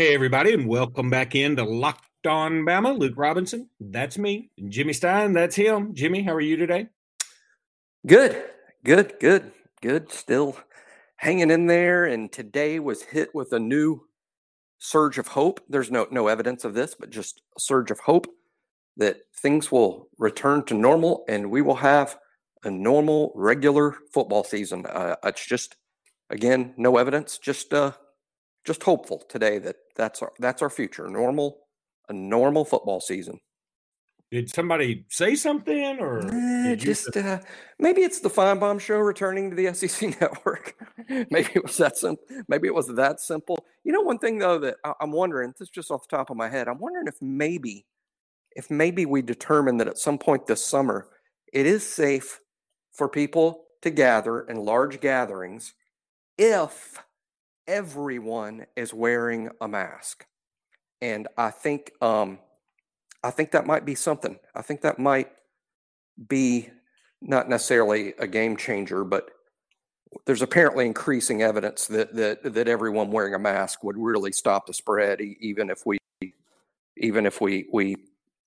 Hey, everybody, and welcome back into Locked On Bama. Luke Robinson, that's me. Jimmy Stein, that's him. Jimmy, how are you today? Good, good, good, good. Still hanging in there. And today was hit with a new surge of hope. There's no no evidence of this, but just a surge of hope that things will return to normal and we will have a normal, regular football season. Uh, it's just, again, no evidence. Just uh, just hopeful today that that's our that's our future. Normal, a normal football season. Did somebody say something, or eh, just uh, maybe it's the Finebaum show returning to the SEC network? maybe it was that simple. Maybe it was that simple. You know, one thing though that I- I'm wondering. This is just off the top of my head. I'm wondering if maybe, if maybe we determine that at some point this summer, it is safe for people to gather in large gatherings if everyone is wearing a mask. And I think um, I think that might be something. I think that might be not necessarily a game changer, but there's apparently increasing evidence that that that everyone wearing a mask would really stop the spread, even if we even if we we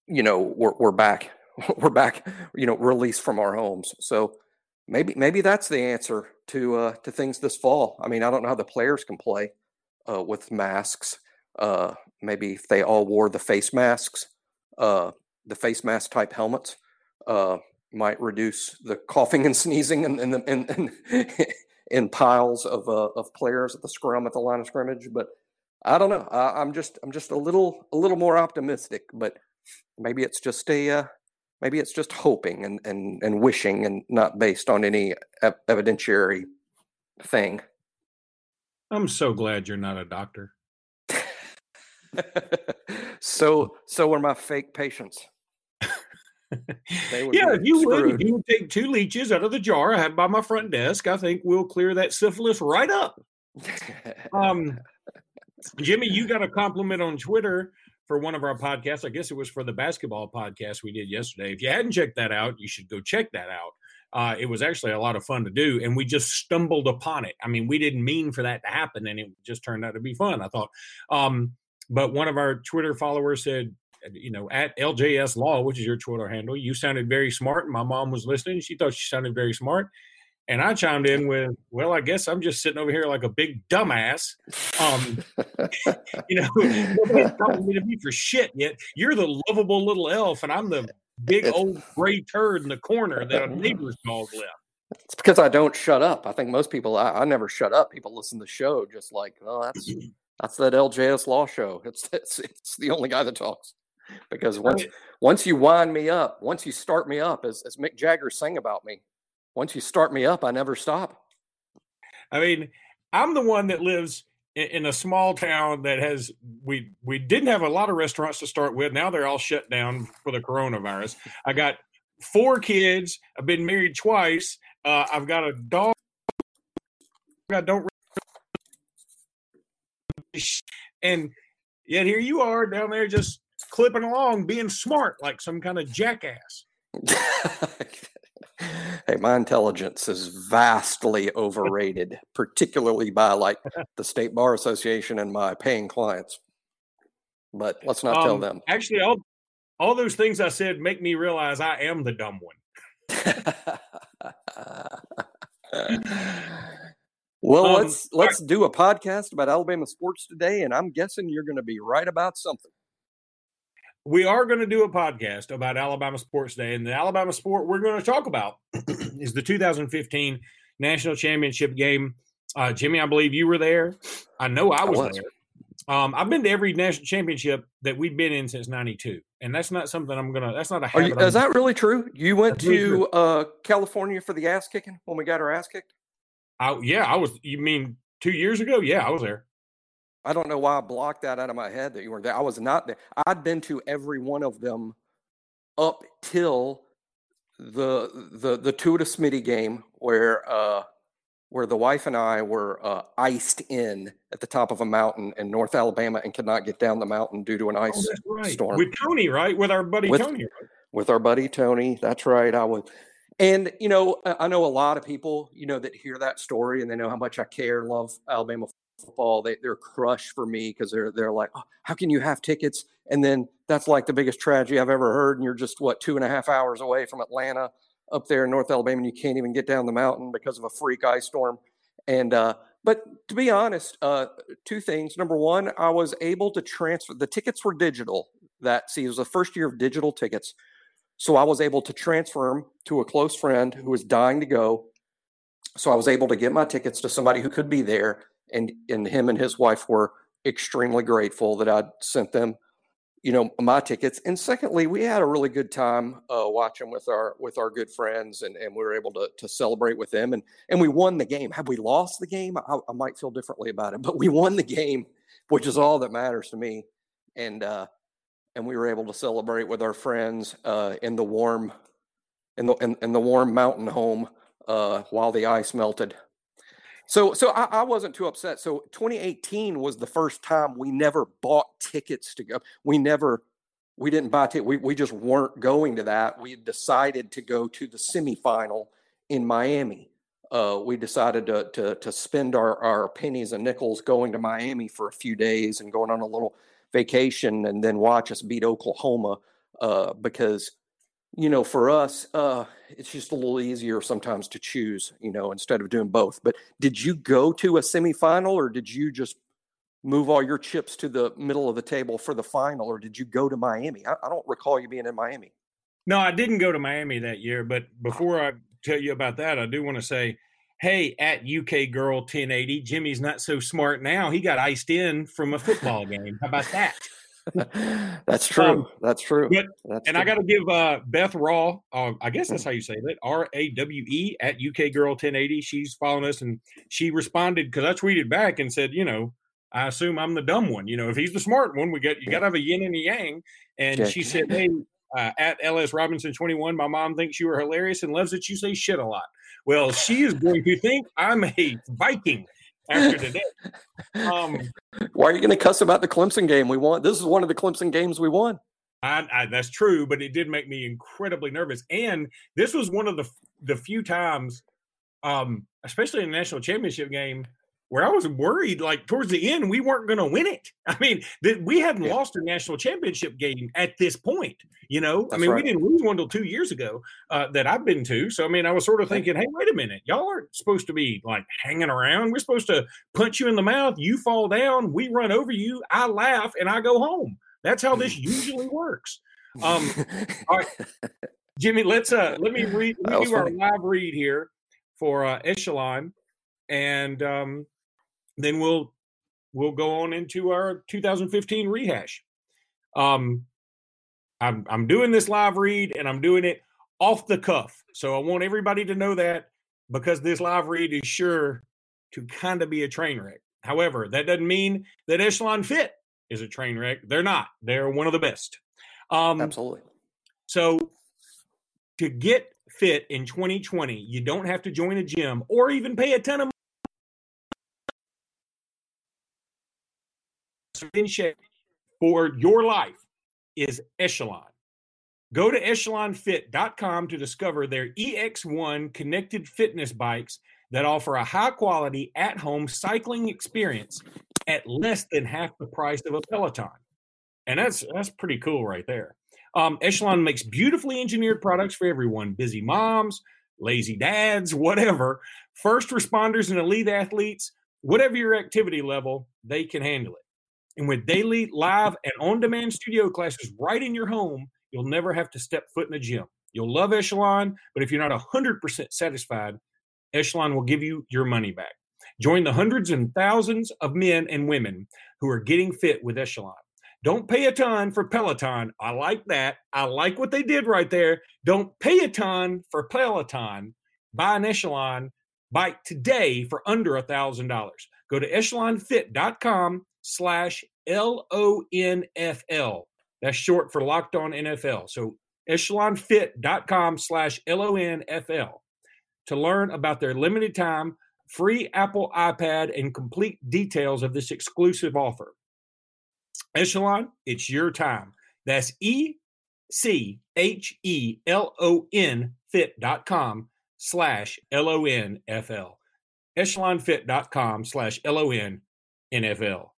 you know we're, we're back we're back you know released from our homes. So maybe maybe that's the answer to uh, to things this fall. I mean, I don't know how the players can play uh, with masks. Uh, maybe if they all wore the face masks, uh, the face mask type helmets uh, might reduce the coughing and sneezing in in, in, in, in piles of uh, of players at the scrum at the line of scrimmage. But I don't know. I, I'm just I'm just a little a little more optimistic. But maybe it's just a maybe it's just hoping and, and, and wishing and not based on any evidentiary thing. I'm so glad you're not a doctor. so so are my fake patients. yeah, if you would, if you would take two leeches out of the jar I have by my front desk, I think we'll clear that syphilis right up. um, Jimmy, you got a compliment on Twitter for one of our podcasts. I guess it was for the basketball podcast we did yesterday. If you hadn't checked that out, you should go check that out. Uh, it was actually a lot of fun to do, and we just stumbled upon it. I mean, we didn't mean for that to happen, and it just turned out to be fun. I thought. Um, but one of our Twitter followers said, you know, at LJS Law, which is your Twitter handle, you sounded very smart. My mom was listening. She thought she sounded very smart. And I chimed in with, well, I guess I'm just sitting over here like a big dumbass. Um, you know, nobody's complimented me for shit yet. You're the lovable little elf, and I'm the big old gray turd in the corner that a neighbor's dog left. It's because I don't shut up. I think most people, I, I never shut up. People listen to the show just like, oh, that's that's that LJS Law show. It's it's, it's the only guy that talks. Because once once you wind me up, once you start me up, as, as Mick Jagger sang about me, once you start me up, I never stop. I mean, I'm the one that lives in, a small town that has we we didn't have a lot of restaurants to start with. Now they're all shut down for the coronavirus. I got four kids. I've been married twice. Uh, I've got a dog. I don't. And yet here you are down there just clipping along, being smart like some kind of jackass. hey, my intelligence is vastly overrated, particularly by like the State Bar Association and my paying clients. But let's not um, tell them. Actually, all all those things I said make me realize I am the dumb one. well, um, let's let's do a podcast about Alabama sports today, and I'm guessing you're going to be right about something we are going to do a podcast about Alabama Sports Day, and the Alabama sport we're going to talk about is the 2015 National Championship game. Uh, Jimmy, I believe you were there. I know I was, I was. there. Um, I've been to every national championship that we've been in since '92, and that's not something I'm gonna. That's not a. You, is that really true? You went to uh, California for the ass kicking when we got our ass kicked. I, yeah, I was. You mean two years ago? Yeah, I was there. I don't know why I blocked that out of my head that you weren't there. I was not there. I'd been to every one of them up till the the the Tuda Smitty game where uh where the wife and I were uh, iced in at the top of a mountain in North Alabama and could not get down the mountain due to an ice oh, right. storm. With Tony, right? With our buddy with, Tony, right? With our buddy Tony. That's right. I was and you know, I know a lot of people, you know, that hear that story and they know how much I care love Alabama football. They, they're crushed for me because they're they're like, oh, how can you have tickets? And then that's like the biggest tragedy I've ever heard. And you're just what two and a half hours away from Atlanta, up there in North Alabama, and you can't even get down the mountain because of a freak ice storm. And uh, but to be honest, uh, two things. Number one, I was able to transfer. The tickets were digital. That see, it was the first year of digital tickets, so I was able to transfer them to a close friend who was dying to go. So I was able to get my tickets to somebody who could be there, and and him and his wife were extremely grateful that I'd sent them you know my tickets. And secondly we had a really good time uh, watching with our with our good friends and, and we were able to, to celebrate with them. And and we won the game. Have we lost the game I, I might feel differently about it but we won the game which is all that matters to me. And uh and we were able to celebrate with our friends uh in the warm in the in, in the warm mountain home uh while the ice melted so, so I, I, wasn't too upset. So, 2018 was the first time we never bought tickets to go. We never, we didn't buy tickets. We, we just weren't going to that. We decided to go to the semifinal in Miami. Uh, we decided to, to, to spend our, our pennies and nickels going to Miami for a few days and going on a little vacation and then watch us beat Oklahoma uh, because you know, for us, uh, it's just a little easier sometimes to choose, you know, instead of doing both. But did you go to a semifinal or did you just move all your chips to the middle of the table for the final or did you go to Miami? I, I don't recall you being in Miami. No, I didn't go to Miami that year. But before I tell you about that, I do want to say, hey, at UK Girl 1080, Jimmy's not so smart now. He got iced in from a football game. How about that? that's true. Um, that's true. But, that's and true. I got to give uh, Beth Raw, uh, I guess that's how you say that, R A W E at UK Girl 1080. She's following us and she responded because I tweeted back and said, you know, I assume I'm the dumb one. You know, if he's the smart one, we got you got to have a yin and a yang. And yeah. she said, hey, uh, at LS Robinson 21, my mom thinks you are hilarious and loves that you say shit a lot. Well, she is going to think I'm a Viking after today. Um, Why are you going to cuss about the Clemson game we won? This is one of the Clemson games we won. I, I, that's true, but it did make me incredibly nervous. And this was one of the the few times, um, especially in the national championship game, where I was worried, like towards the end, we weren't going to win it. I mean, that we hadn't yeah. lost a national championship game at this point. You know, That's I mean, right. we didn't lose one till two years ago uh, that I've been to. So I mean, I was sort of thinking, hey, wait a minute, y'all aren't supposed to be like hanging around. We're supposed to punch you in the mouth, you fall down, we run over you, I laugh, and I go home. That's how this usually works. Um, all right, Jimmy, let's uh let me read. Let me do funny. our live read here for uh, Echelon, and um, then we'll we'll go on into our 2015 rehash. Um, I'm I'm doing this live read and I'm doing it off the cuff, so I want everybody to know that because this live read is sure to kind of be a train wreck. However, that doesn't mean that Echelon Fit is a train wreck. They're not. They're one of the best. Um, Absolutely. So to get fit in 2020, you don't have to join a gym or even pay a ton of in shape for your life is Echelon. Go to echelonfit.com to discover their EX1 connected fitness bikes that offer a high quality at home cycling experience at less than half the price of a Peloton. And that's that's pretty cool right there. Um, Echelon makes beautifully engineered products for everyone busy moms, lazy dads, whatever, first responders and elite athletes, whatever your activity level, they can handle it. And with daily live and on demand studio classes right in your home, you'll never have to step foot in a gym. You'll love Echelon, but if you're not 100% satisfied, Echelon will give you your money back. Join the hundreds and thousands of men and women who are getting fit with Echelon. Don't pay a ton for Peloton. I like that. I like what they did right there. Don't pay a ton for Peloton. Buy an Echelon bike today for under a $1,000. Go to echelonfit.com slash L O N F L. That's short for Locked On NFL. So echelonfit.com slash L O N F L to learn about their limited time free Apple iPad and complete details of this exclusive offer. Echelon, it's your time. That's E C H E L O N fit.com slash L O N F L. Echelonfit.com slash L O N NFL.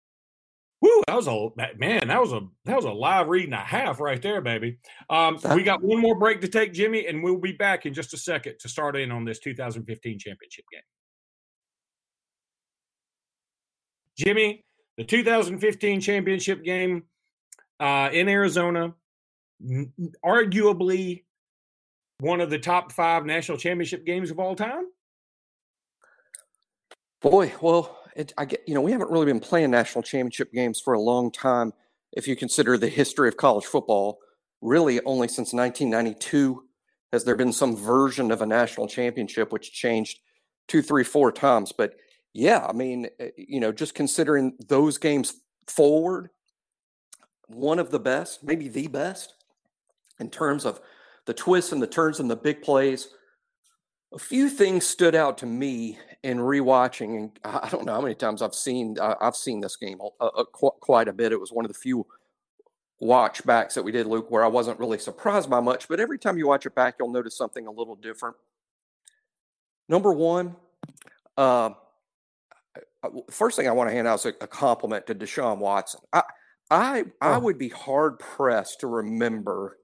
Woo, that was a man. That was a that was a live read and a half right there, baby. Um, we got one more break to take, Jimmy, and we'll be back in just a second to start in on this 2015 championship game. Jimmy, the 2015 championship game uh, in Arizona, arguably one of the top five national championship games of all time. Boy, well, it, I get you know we haven't really been playing national championship games for a long time. If you consider the history of college football, really only since 1992 has there been some version of a national championship, which changed two, three, four times. But yeah, I mean, eh, you know, just considering those games forward, one of the best, maybe the best, in terms of the twists and the turns and the big plays a few things stood out to me in rewatching, and I don't know how many times I've seen I've seen this game uh, uh, quite a bit. It was one of the few watch backs that we did, Luke, where I wasn't really surprised by much. But every time you watch it back, you'll notice something a little different. Number one, uh, first thing I want to hand out is a, a compliment to Deshaun Watson. I I I oh. would be hard pressed to remember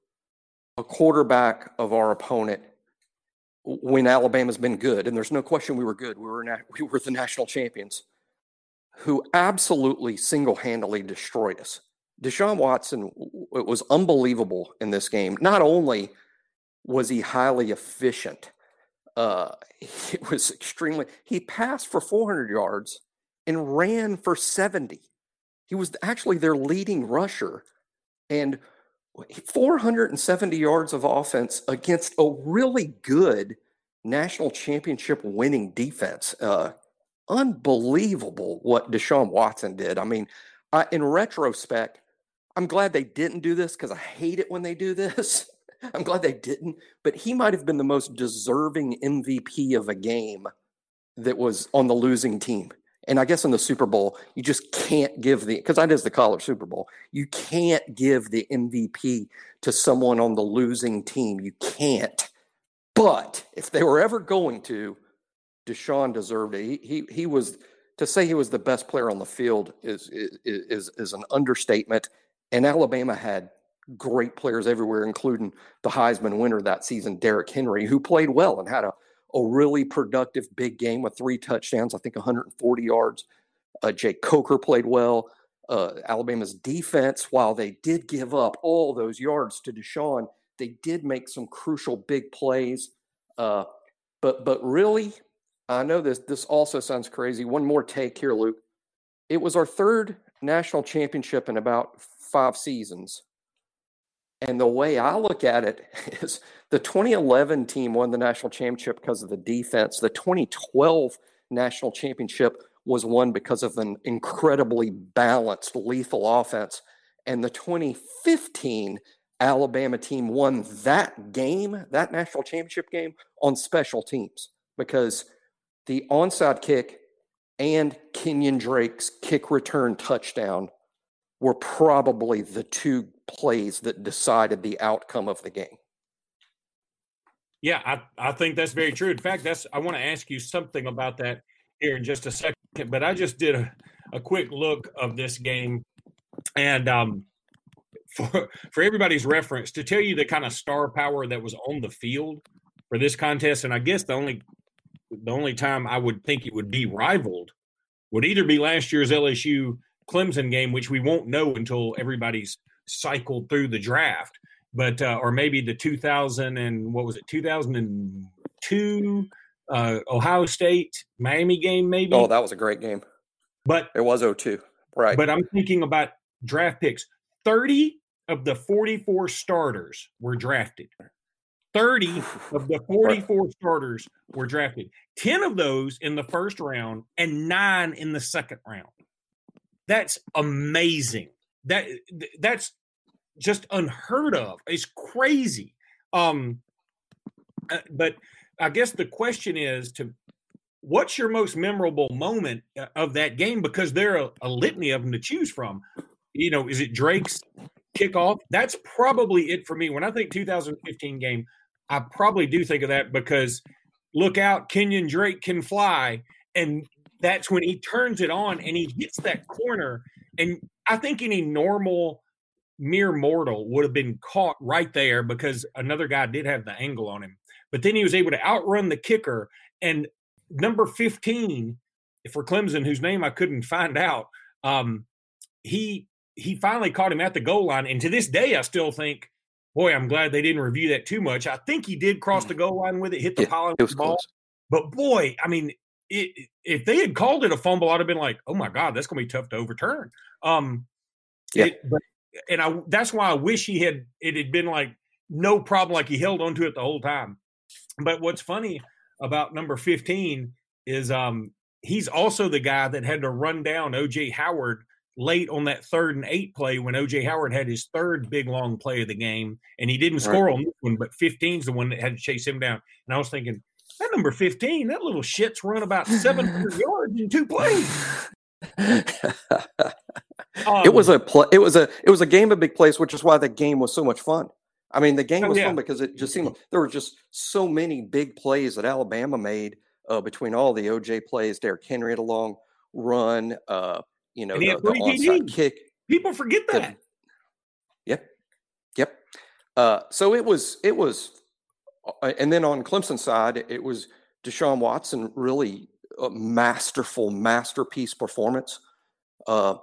a quarterback of our opponent when Alabama's been good, and there's no question we were good. We were na- we were the national champions, who absolutely single-handedly destroyed us. Deshaun Watson it was unbelievable in this game. Not only was he highly efficient, uh, it was extremely. He passed for 400 yards and ran for 70. He was actually their leading rusher, and 470 yards of offense against a really good national championship winning defense. Uh, unbelievable what Deshaun Watson did. I mean, I, in retrospect, I'm glad they didn't do this because I hate it when they do this. I'm glad they didn't, but he might have been the most deserving MVP of a game that was on the losing team. And I guess in the Super Bowl, you just can't give the because that is the college Super Bowl. You can't give the MVP to someone on the losing team. You can't. But if they were ever going to, Deshaun deserved it. He he, he was to say he was the best player on the field is is is, is an understatement. And Alabama had great players everywhere, including the Heisman winner that season, Derrick Henry, who played well and had a a really productive big game with three touchdowns, I think 140 yards. Uh, Jake Coker played well. Uh, Alabama's defense, while they did give up all those yards to Deshaun, they did make some crucial big plays. Uh, but but really, I know this this also sounds crazy. One more take here, Luke. It was our third national championship in about five seasons. And the way I look at it is the 2011 team won the national championship because of the defense. The 2012 national championship was won because of an incredibly balanced, lethal offense. And the 2015 Alabama team won that game, that national championship game, on special teams because the onside kick and Kenyon Drake's kick return touchdown were probably the two plays that decided the outcome of the game. Yeah, I, I think that's very true. In fact, that's I want to ask you something about that here in just a second. But I just did a, a quick look of this game, and um, for for everybody's reference, to tell you the kind of star power that was on the field for this contest, and I guess the only the only time I would think it would be rivaled would either be last year's LSU Clemson game, which we won't know until everybody's cycled through the draft, but uh, or maybe the 2000 and what was it 2002 uh, Ohio State Miami game maybe. Oh, that was a great game. But it was 02. Right. But I'm thinking about draft picks. 30 of the 44 starters were drafted. 30 of the 44 right. starters were drafted. 10 of those in the first round and 9 in the second round. That's amazing. That that's just unheard of. It's crazy. Um, uh, but I guess the question is to what's your most memorable moment uh, of that game because there are a, a litany of them to choose from. You know, is it Drake's kickoff? That's probably it for me. When I think 2015 game, I probably do think of that because look out, Kenyon Drake can fly, and that's when he turns it on and he hits that corner. And I think any normal mere mortal would have been caught right there because another guy did have the angle on him. But then he was able to outrun the kicker. And number 15 for Clemson, whose name I couldn't find out, um, he he finally caught him at the goal line. And to this day, I still think, boy, I'm glad they didn't review that too much. I think he did cross the goal line with it, hit the yeah, the ball. Close. But boy, I mean, it, if they had called it a fumble, I'd have been like, oh my God, that's going to be tough to overturn. Um, yeah. It, but, and I, that's why I wish he had, it had been like no problem, like he held onto it the whole time. But what's funny about number 15 is um, he's also the guy that had to run down OJ Howard late on that third and eight play when OJ Howard had his third big long play of the game, and he didn't score right. on this one, but 15 is the one that had to chase him down. And I was thinking, that number 15, that little shit's run about 700 yards in two plays. Um, it was a play, it was a it was a game of big plays, which is why the game was so much fun. I mean, the game oh, was yeah. fun because it just seemed like there were just so many big plays that Alabama made uh, between all the OJ plays. Derrick Henry had a long run. Uh, you know, the, the onside kick. People forget that. Yep. Yep. Uh, so it was, it was, uh, and then on Clemson side, it was Deshaun Watson really a masterful masterpiece performance. Uh,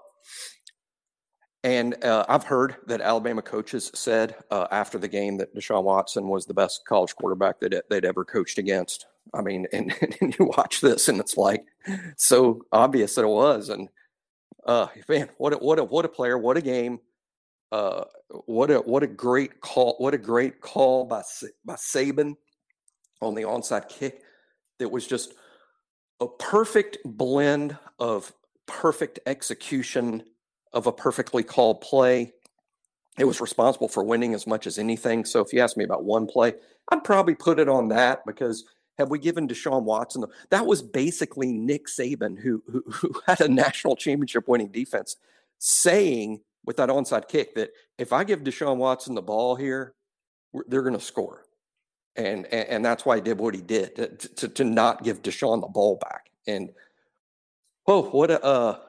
and uh, I've heard that Alabama coaches said uh, after the game that Deshaun Watson was the best college quarterback that they'd ever coached against. I mean, and, and you watch this, and it's like so obvious that it was. And uh, man, what a, what a what a player, what a game, uh, what a what a great call, what a great call by by Saban on the onside kick. That was just a perfect blend of perfect execution of a perfectly called play. It was responsible for winning as much as anything. So if you ask me about one play, I'd probably put it on that because have we given Deshaun Watson? The, that was basically Nick Saban, who, who, who had a national championship winning defense, saying with that onside kick that if I give Deshaun Watson the ball here, they're going to score. And, and, and that's why he did what he did to, to, to not give Deshaun the ball back. And oh, what a uh,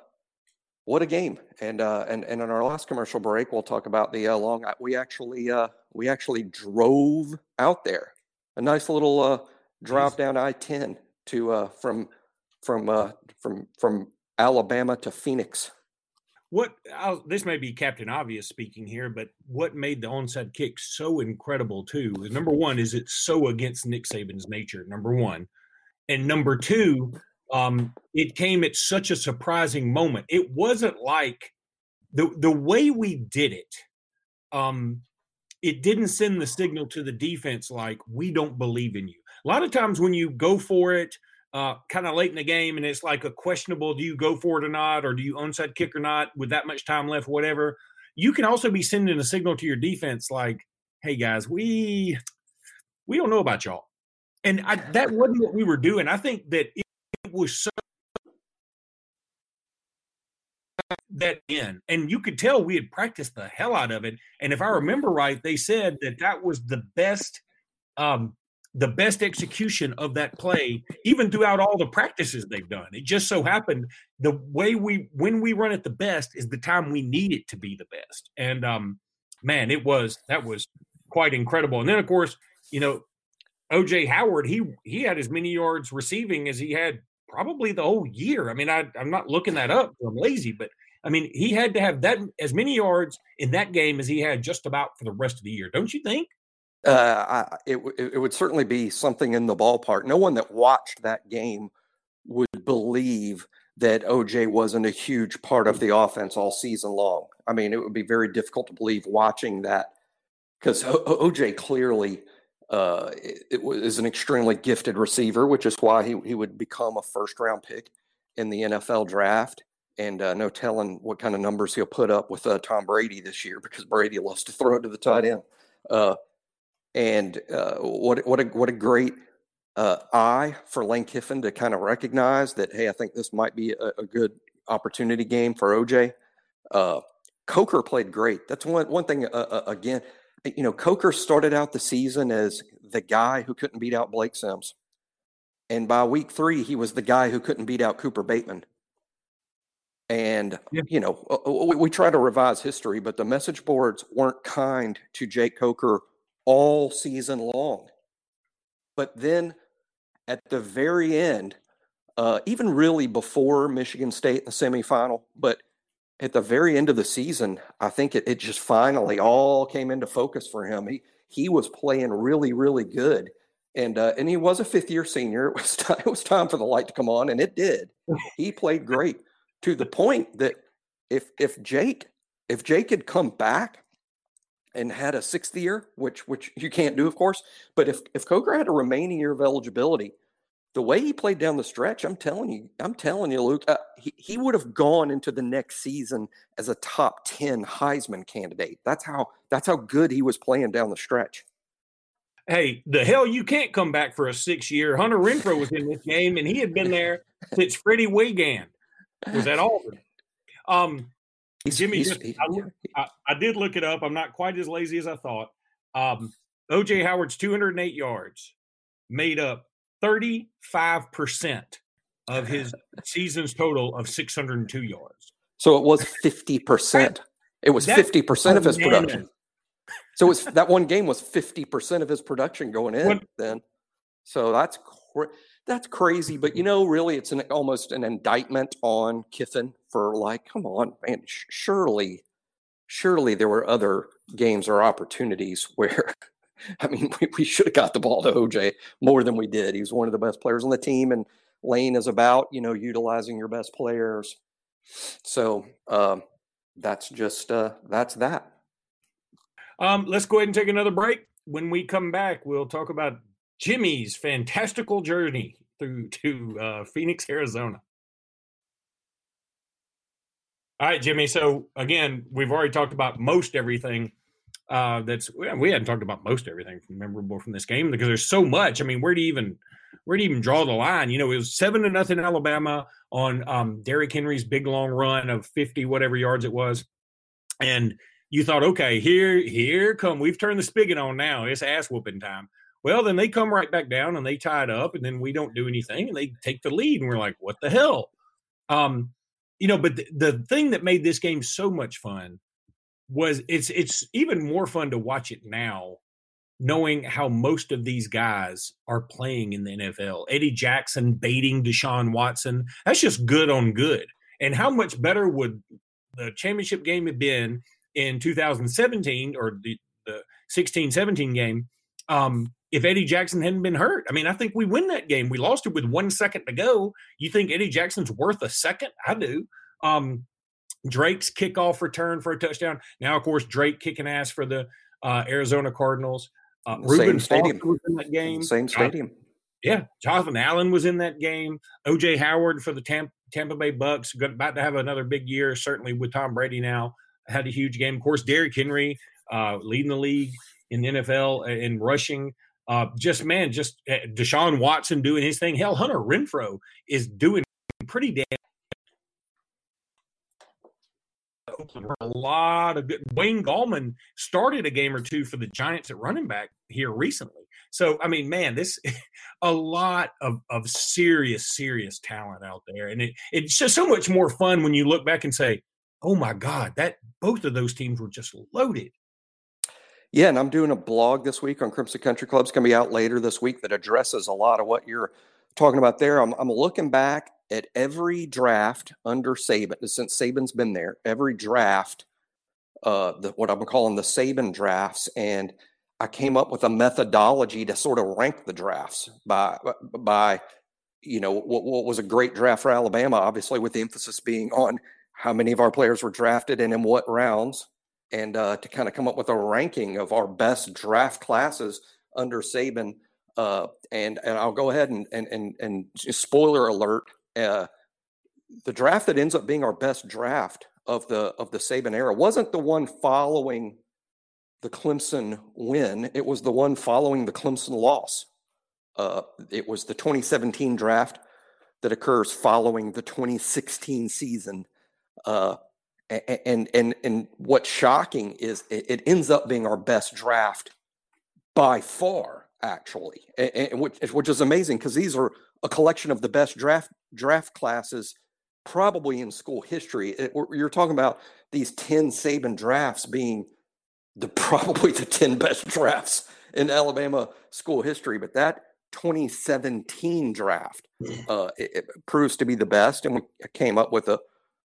what a game! And uh, and and in our last commercial break, we'll talk about the uh, long. We actually uh, we actually drove out there. A nice little uh, drive down I ten to uh, from from uh, from from Alabama to Phoenix. What I'll, this may be Captain Obvious speaking here, but what made the onside kick so incredible too is number one is it's so against Nick Saban's nature. Number one, and number two, um, it came at such a surprising moment. It wasn't like the the way we did it. Um, it didn't send the signal to the defense like we don't believe in you a lot of times when you go for it uh, kind of late in the game and it's like a questionable do you go for it or not or do you onside kick or not with that much time left whatever. You can also be sending a signal to your defense like hey guys we we don't know about y'all. And I, that wasn't what we were doing. I think that it, it was so that in and you could tell we had practiced the hell out of it. And if i remember right they said that that was the best um, the best execution of that play, even throughout all the practices they've done. It just so happened the way we when we run it the best is the time we need it to be the best. And um, man, it was that was quite incredible. And then of course, you know, OJ Howard, he he had as many yards receiving as he had probably the whole year. I mean, I I'm not looking that up. I'm lazy, but I mean, he had to have that as many yards in that game as he had just about for the rest of the year. Don't you think? Uh, I, it, it would certainly be something in the ballpark. No one that watched that game would believe that OJ wasn't a huge part of the offense all season long. I mean, it would be very difficult to believe watching that because OJ clearly uh, it, it was an extremely gifted receiver, which is why he, he would become a first round pick in the NFL draft. And uh, no telling what kind of numbers he'll put up with uh, Tom Brady this year because Brady loves to throw it to the tight end. And uh, what what a what a great uh, eye for Lane Kiffin to kind of recognize that hey, I think this might be a, a good opportunity game for OJ. Uh, Coker played great. That's one one thing. Uh, uh, again, you know, Coker started out the season as the guy who couldn't beat out Blake Sims, And by week three, he was the guy who couldn't beat out Cooper Bateman. And, yeah. you know, uh, we, we, try to revise history, but the message boards weren't kind to Jake Coker all season long. But then at the very end, uh, even really before Michigan State in the semifinal, but at the very end of the season, I think it, it just finally all came into focus for him. He he was playing really, really good, and uh, and he was a fifth year senior. It was time, it was time for the light to come on, and it did. He played great to the point that if if Jake if Jake had come back and had a sixth year, which which you can't do, of course, but if if Coker had a remaining year of eligibility, the way he played down the stretch, I'm telling you, I'm telling you, Luke, uh, he, he would have gone into the next season as a top 10 Heisman candidate. That's how that's how good he was playing down the stretch. Hey, the hell you can't come back for a six year. Hunter Renfrow was in this game and he had been there since Freddie Wigand was at Auburn. Um, Jimmy, he's, just, he, I, I, I, did look it up. I'm not quite as lazy as I thought. Um, OJ Howard's 208 yards made up 35% of his season's total of 602 yards. So it was 50%. It was 50% of his production. So it was that one game was 50% of his production going in when, then. So that's that's crazy, but you know, really, it's an almost an indictment on Kiffin for like, come on, man, surely, surely there were other games or opportunities where I mean, we, we should have got the ball to OJ more than we did. He was one of the best players on the team, and Lane is about you know utilizing your best players. So um, that's just uh, that's that. Um, let's go ahead and take another break. When we come back, we'll talk about Jimmy's fantastical journey through to uh, Phoenix, Arizona. All right, Jimmy. So again, we've already talked about most everything uh, that's we hadn't talked about most everything memorable from this game because there's so much. I mean, where do you even where do you even draw the line? You know, it was seven to nothing Alabama on um, Derrick Henry's big long run of fifty whatever yards it was, and you thought, okay, here here come we've turned the spigot on now. It's ass whooping time. Well, then they come right back down and they tie it up, and then we don't do anything, and they take the lead, and we're like, what the hell? Um, you know, but the, the thing that made this game so much fun was it's it's even more fun to watch it now knowing how most of these guys are playing in the NFL. Eddie Jackson baiting Deshaun Watson. That's just good on good. And how much better would the championship game have been in 2017 or the, the 16 17 game um, if Eddie Jackson hadn't been hurt? I mean, I think we win that game. We lost it with one second to go. You think Eddie Jackson's worth a second? I do. Um, Drake's kickoff return for a touchdown. Now, of course, Drake kicking ass for the uh, Arizona Cardinals. Uh, Reuben stadium was in that game. Same stadium. yeah, Jonathan Allen was in that game. OJ Howard for the Tampa, Tampa Bay Bucks, about to have another big year. Certainly with Tom Brady now, had a huge game. Of course, Derrick Henry uh, leading the league in the NFL in rushing. Uh, just man, just uh, Deshaun Watson doing his thing. Hell, Hunter Renfrow is doing pretty damn a lot of good. Wayne Gallman started a game or two for the Giants at running back here recently. So I mean, man, this a lot of of serious, serious talent out there, and it, it's just so much more fun when you look back and say, "Oh my God, that both of those teams were just loaded." Yeah, and I'm doing a blog this week on Crimson Country Clubs, going to be out later this week that addresses a lot of what you're talking about there. I'm, I'm looking back at every draft under Saban, since Saban's been there, every draft, uh, the, what I'm calling the Saban drafts, and I came up with a methodology to sort of rank the drafts by by you know what, what was a great draft for Alabama, obviously with the emphasis being on how many of our players were drafted and in what rounds, and uh, to kind of come up with a ranking of our best draft classes under Saban. Uh, and and I'll go ahead and and and, and spoiler alert uh, the draft that ends up being our best draft of the of the Saban era wasn't the one following the Clemson win. It was the one following the Clemson loss. Uh, it was the 2017 draft that occurs following the 2016 season. Uh, and and and what's shocking is it, it, ends up being our best draft by far, actually, and, and which, which is amazing because these are a collection of the best draft draft classes probably in school history. It, you're talking about these 10 Saban drafts being the probably the 10 best drafts in Alabama school history, but that 2017 draft uh, it, it proves to be the best, and we came up with a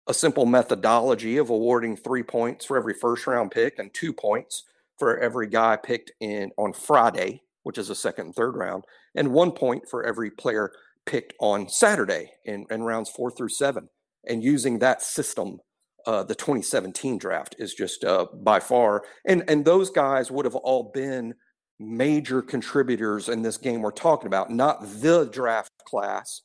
a simple methodology of awarding three points for every first round pick and two points for every guy picked in on Friday, which is a second and third round, and one point for every player picked on Saturday in, in rounds four through seven. And using that system, uh, the 2017 draft is just uh, by far, and and those guys would have all been major contributors in this game we're talking about, not the draft class,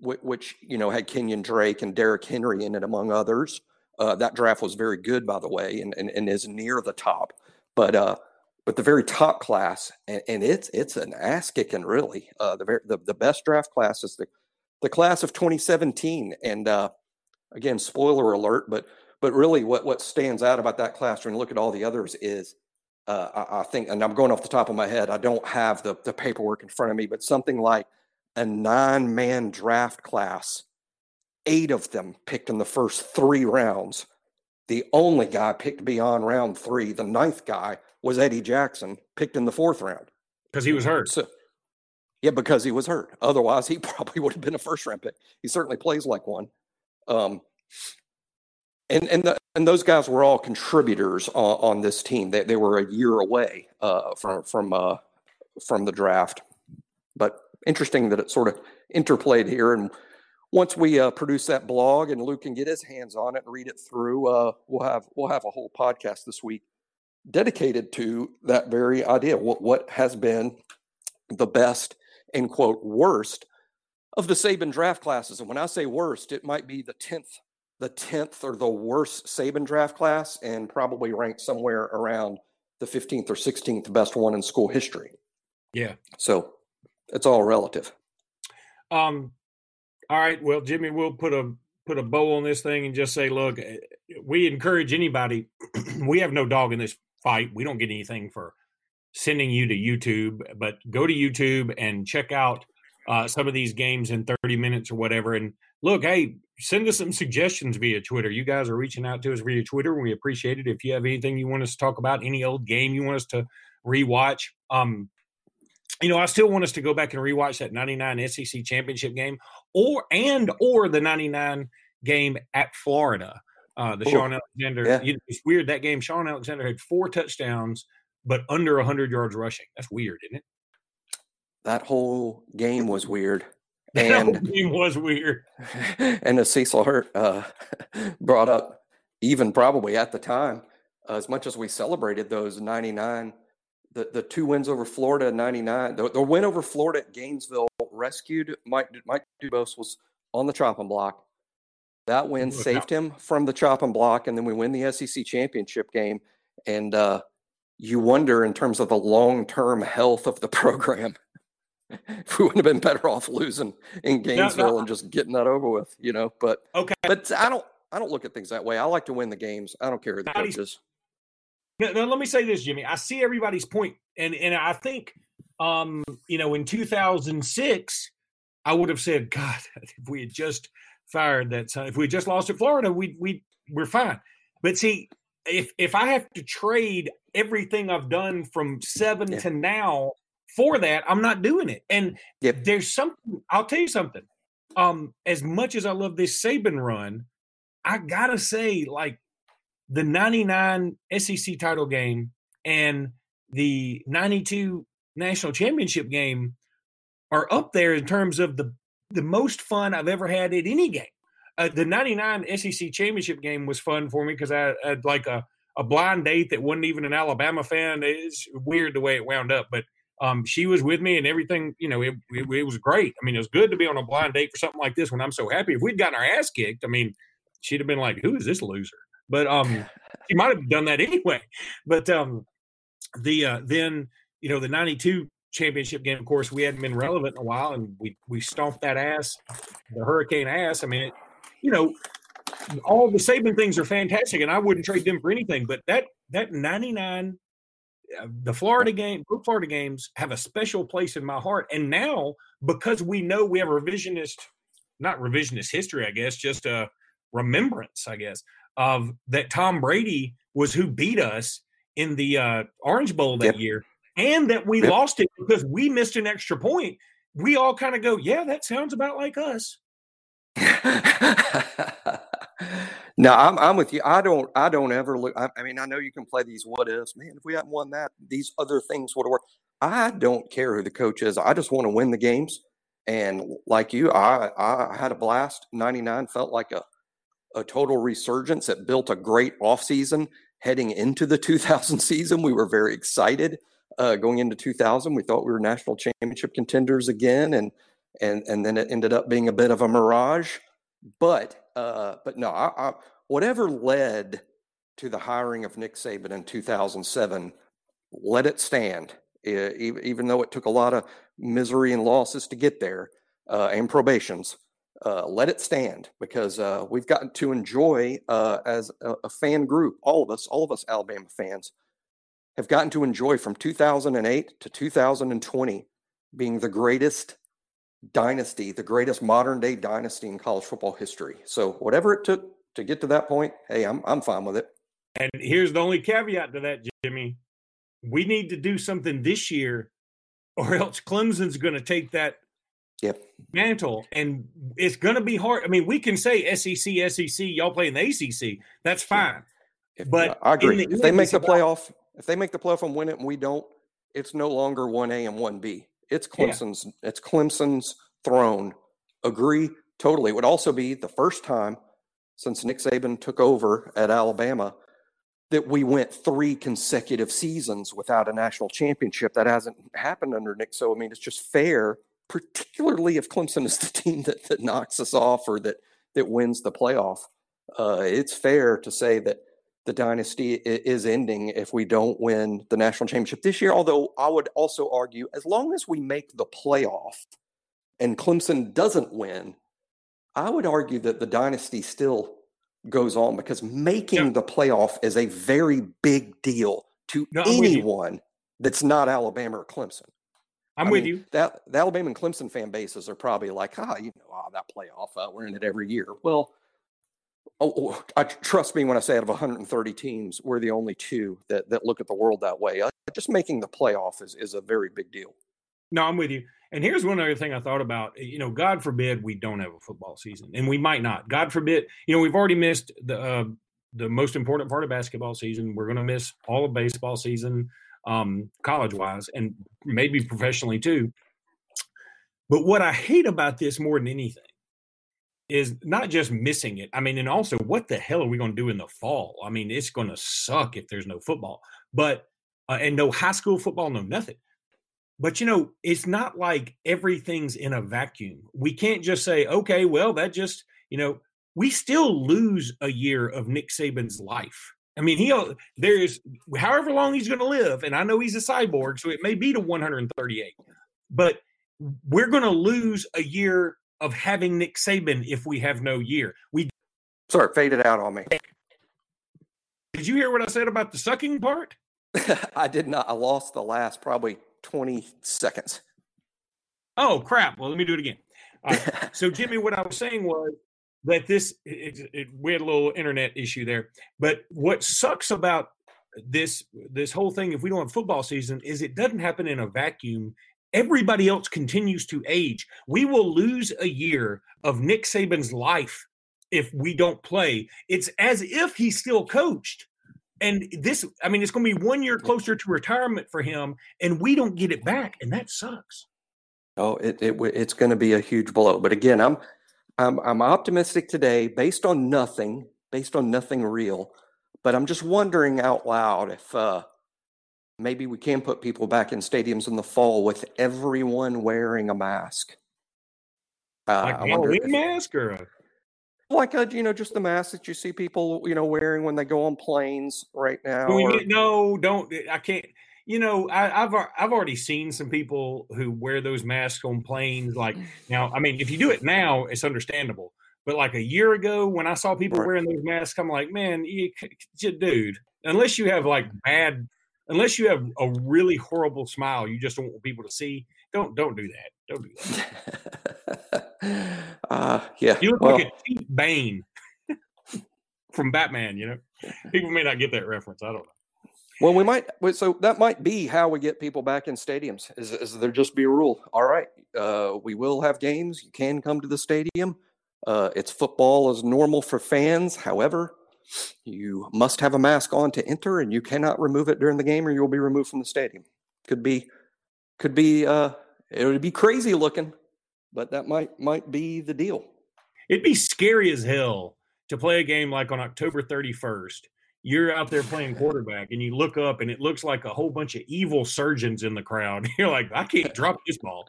which, you know had Kenyon Drake and Derrick Henry in it among others. Uh, that draft was very good, by the way, and, and, and is near the top. But uh, but the very top class, and, and it's it's an ass kicking really. Uh, the, very, the the best draft class is the the class of 2017, and uh, again, spoiler alert, but but really, what what stands out about that class when you look at all the others is, uh, I, I, think, and I'm going off the top of my head, I don't have the the paperwork in front of me, but something like a nine man draft class, eight of them picked in the first three rounds. The only guy picked beyond round three, the ninth guy, was Eddie Jackson, picked in the fourth round. Because he was hurt. So, yeah, because he was hurt. Otherwise, he probably would have been a first round pick. He certainly plays like one. Um, and and the, and those guys were all contributors on, on this team. They, they were a year away uh, from from uh, from the draft, but interesting that it sort of interplayed here. And once we uh, produce that blog and Luke can get his hands on it and read it through, uh, we'll have we'll have a whole podcast this week dedicated to that very idea. What what has been the best and quote worst of the Saban draft classes. And when I say worst, it might be the tenth the tenth or the worst Saban draft class, and probably ranked somewhere around the fifteenth or sixteenth best one in school history. Yeah. So it's all relative. Um, all right. Well, Jimmy, we'll put a put a bow on this thing and just say, look, eh, we encourage anybody. we have no dog in this fight. We don't get anything for sending you to YouTube, but go to YouTube and check out uh, some of these games in 30 minutes or whatever. And look, hey, send us some suggestions via Twitter. You guys are reaching out to us via Twitter, we appreciate it. If you have anything you want us to talk about, any old game you want us to rewatch, um, you know, I still want us to go back and rewatch that 99 SEC championship game or and or the 99 game at Florida. Uh, the Ooh, Shaun Alexander. Yeah. You know, it's weird that game. Shaun Alexander had four touchdowns, but under 100 yards rushing. That's weird, isn't it? That whole game was weird. And that game was weird. And as Cecil Hurt uh, brought up, even probably at the time, uh, as much as we celebrated those 99 the, the two wins over Florida in 99, the, the win over Florida at Gainesville rescued Mike, Mike Dubose was on the chopping block. That win saved him from the chopping block, and then we win the SEC championship game. And uh, you wonder, in terms of the long term health of the program, if we wouldn't have been better off losing in Gainesville no, no. and just getting that over with, you know. But okay, but I don't, I don't look at things that way. I like to win the games. I don't care who the coach is. Now, let me say this, Jimmy. I see everybody's point, and and I think, um, you know, in 2006, I would have said, God, if we had just fired that son, if we just lost to Florida, we we we're fine. But see, if if I have to trade everything I've done from seven yeah. to now for that, I'm not doing it. And yep. there's something. I'll tell you something. Um, as much as I love this Saban run, I gotta say, like the 99 SEC title game and the 92 national championship game are up there in terms of the the most fun I've ever had at any game. Uh, the 99 SEC championship game was fun for me because I, I, had like a, a blind date that wasn't even an Alabama fan. It's weird the way it wound up, but um, she was with me and everything, you know, it, it, it, was great. I mean, it was good to be on a blind date for something like this when I'm so happy. If we'd gotten our ass kicked, I mean, she'd have been like, who is this loser? But um, he might have done that anyway. But um, the uh, then you know the '92 championship game, of course, we hadn't been relevant in a while, and we we stomped that ass, the Hurricane ass. I mean, it, you know, all the Saban things are fantastic, and I wouldn't trade them for anything. But that that '99 uh, the Florida game, both Florida games have a special place in my heart. And now, because we know we have revisionist, not revisionist history, I guess, just a remembrance, I guess, of that Tom Brady was who beat us in the uh, Orange Bowl that yep. year, and that we yep. lost it because we missed an extra point. We all kind of go, yeah, that sounds about like us. no, I'm I'm with you. I don't I don't ever look. I, I, mean, I know you can play these what ifs. Man, if we hadn't won that, these other things would have worked. I don't care who the coach is. I just want to win the games. And like you, I I had a blast. 99 felt like a a total resurgence. It built a great offseason heading into the 2000 season. We were very excited uh, going into 2000. We thought we were national championship contenders again, and and and then it ended up being a bit of a mirage. But uh, but no, I, I, whatever led to the hiring of Nick Saban in 2007, let it stand. even though it took a lot of misery and losses to get there uh, and probations, uh, let it stand because uh, we've gotten to enjoy uh, as a, a, fan group, all of us, all of us Alabama fans, have gotten to enjoy from 2008 to 2020 being the greatest dynasty, the greatest modern day dynasty in college football history. So whatever it took to get to that point, hey, I'm I'm fine with it. And here's the only caveat to that, Jimmy. We need to do something this year, or else Clemson's going to take that yep. mantle, and it's going to be hard. I mean, we can say SEC, SEC, y'all play in the ACC. That's fine. If, but I agree. The if they make the playoff, if they make the playoff and win it, and we don't, it's no longer one A and one B. It's Clemson's. Yeah. It's Clemson's throne. Agree totally. It would also be the first time since Nick Saban took over at Alabama that we went three consecutive seasons without a national championship. That hasn't happened under Nick. So I mean, it's just fair, particularly if Clemson is the team that, that knocks us off or that that wins the playoff. Uh, it's fair to say that the dynasty is ending if we don't win the national championship this year. Although I would also argue, as long as we make the playoff and Clemson doesn't win, I would argue that the dynasty still goes on because making the playoff is a very big deal to no, anyone that's not Alabama or Clemson. I'm I with mean, you. That the Alabama and Clemson fan bases are probably like, ah, you know, oh, that playoff, uh, we're in it every year. Well, Oh, oh, I trust me when I say out of 130 teams, we're the only two that that look at the world that way. Uh, just making the playoff is is a very big deal. No, I'm with you. And here's one other thing I thought about. You know, God forbid we don't have a football season, and we might not. God forbid. You know, we've already missed the uh, the most important part of basketball season. We're going to miss all of baseball season, um, college wise, and maybe professionally too. But what I hate about this more than anything is not just missing it. I mean, and also, what the hell are we going to do in the fall? I mean, it's going to suck if there's no football, but uh, and no high school football, no nothing. But you know, it's not like everything's in a vacuum. We can't just say, okay, well, that just you know, we still lose a year of Nick Saban's life. I mean, he there's however long he's going to live, and I know he's a cyborg, so it may be to 138, but we're going to lose a year of having Nick Saban if we have no year. We sorry, faded out on me. Did you hear what I said about the sucking part? I did not. I lost the last probably 20 seconds. Oh crap. Well, let me do it again. so Jimmy, what I was saying was that this it, it, we had a little internet issue there. But what sucks about this this whole thing if we don't have football season is it doesn't happen in a vacuum Everybody else continues to age. We will lose a year of Nick Saban's life if we don't play. It's as if he still coached. And this, I mean, it's going to be one year closer to retirement for him, and we don't get it back, and that sucks. Oh, it, it it's going to be a huge blow. But again, I'm I'm I'm optimistic today, based on nothing, based on nothing real. But I'm just wondering out loud if uh, maybe we can put people back in stadiums in the fall with everyone wearing a mask. Uh, like a Halloween if, mask or a... like a you know just the mask that you see people you know wearing when they go on planes right now. Or... no, don't. I can't. You know, I, have I've already seen some people who wear those masks on planes. Like now, I mean, if you do it now, it's understandable. But like a year ago, when I saw people wearing those masks, I'm like, man, you, dude, unless you have like bad unless you have a really horrible smile, you just don't want people to see. Don't don't do that. Don't do that. uh, yeah. You look well, like a cheap Bane from Batman. You know, people may not get that reference. I don't know. Well, we might. So that might be how we get people back in stadiums. Is, is there just be a rule? All right, uh, we will have games. You can come to the stadium. Uh, it's football as normal for fans. However, you must have a mask on to enter, and you cannot remove it during the game, or you'll be removed from the stadium. Could be, could be. Uh, it would be crazy looking, but that might might be the deal. It'd be scary as hell to play a game like on October 31st. You're out there playing quarterback, and you look up, and it looks like a whole bunch of evil surgeons in the crowd. You're like, I can't drop this ball.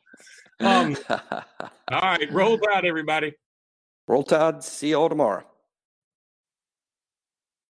Um, all right, roll tide, everybody. Roll tide. See you all tomorrow.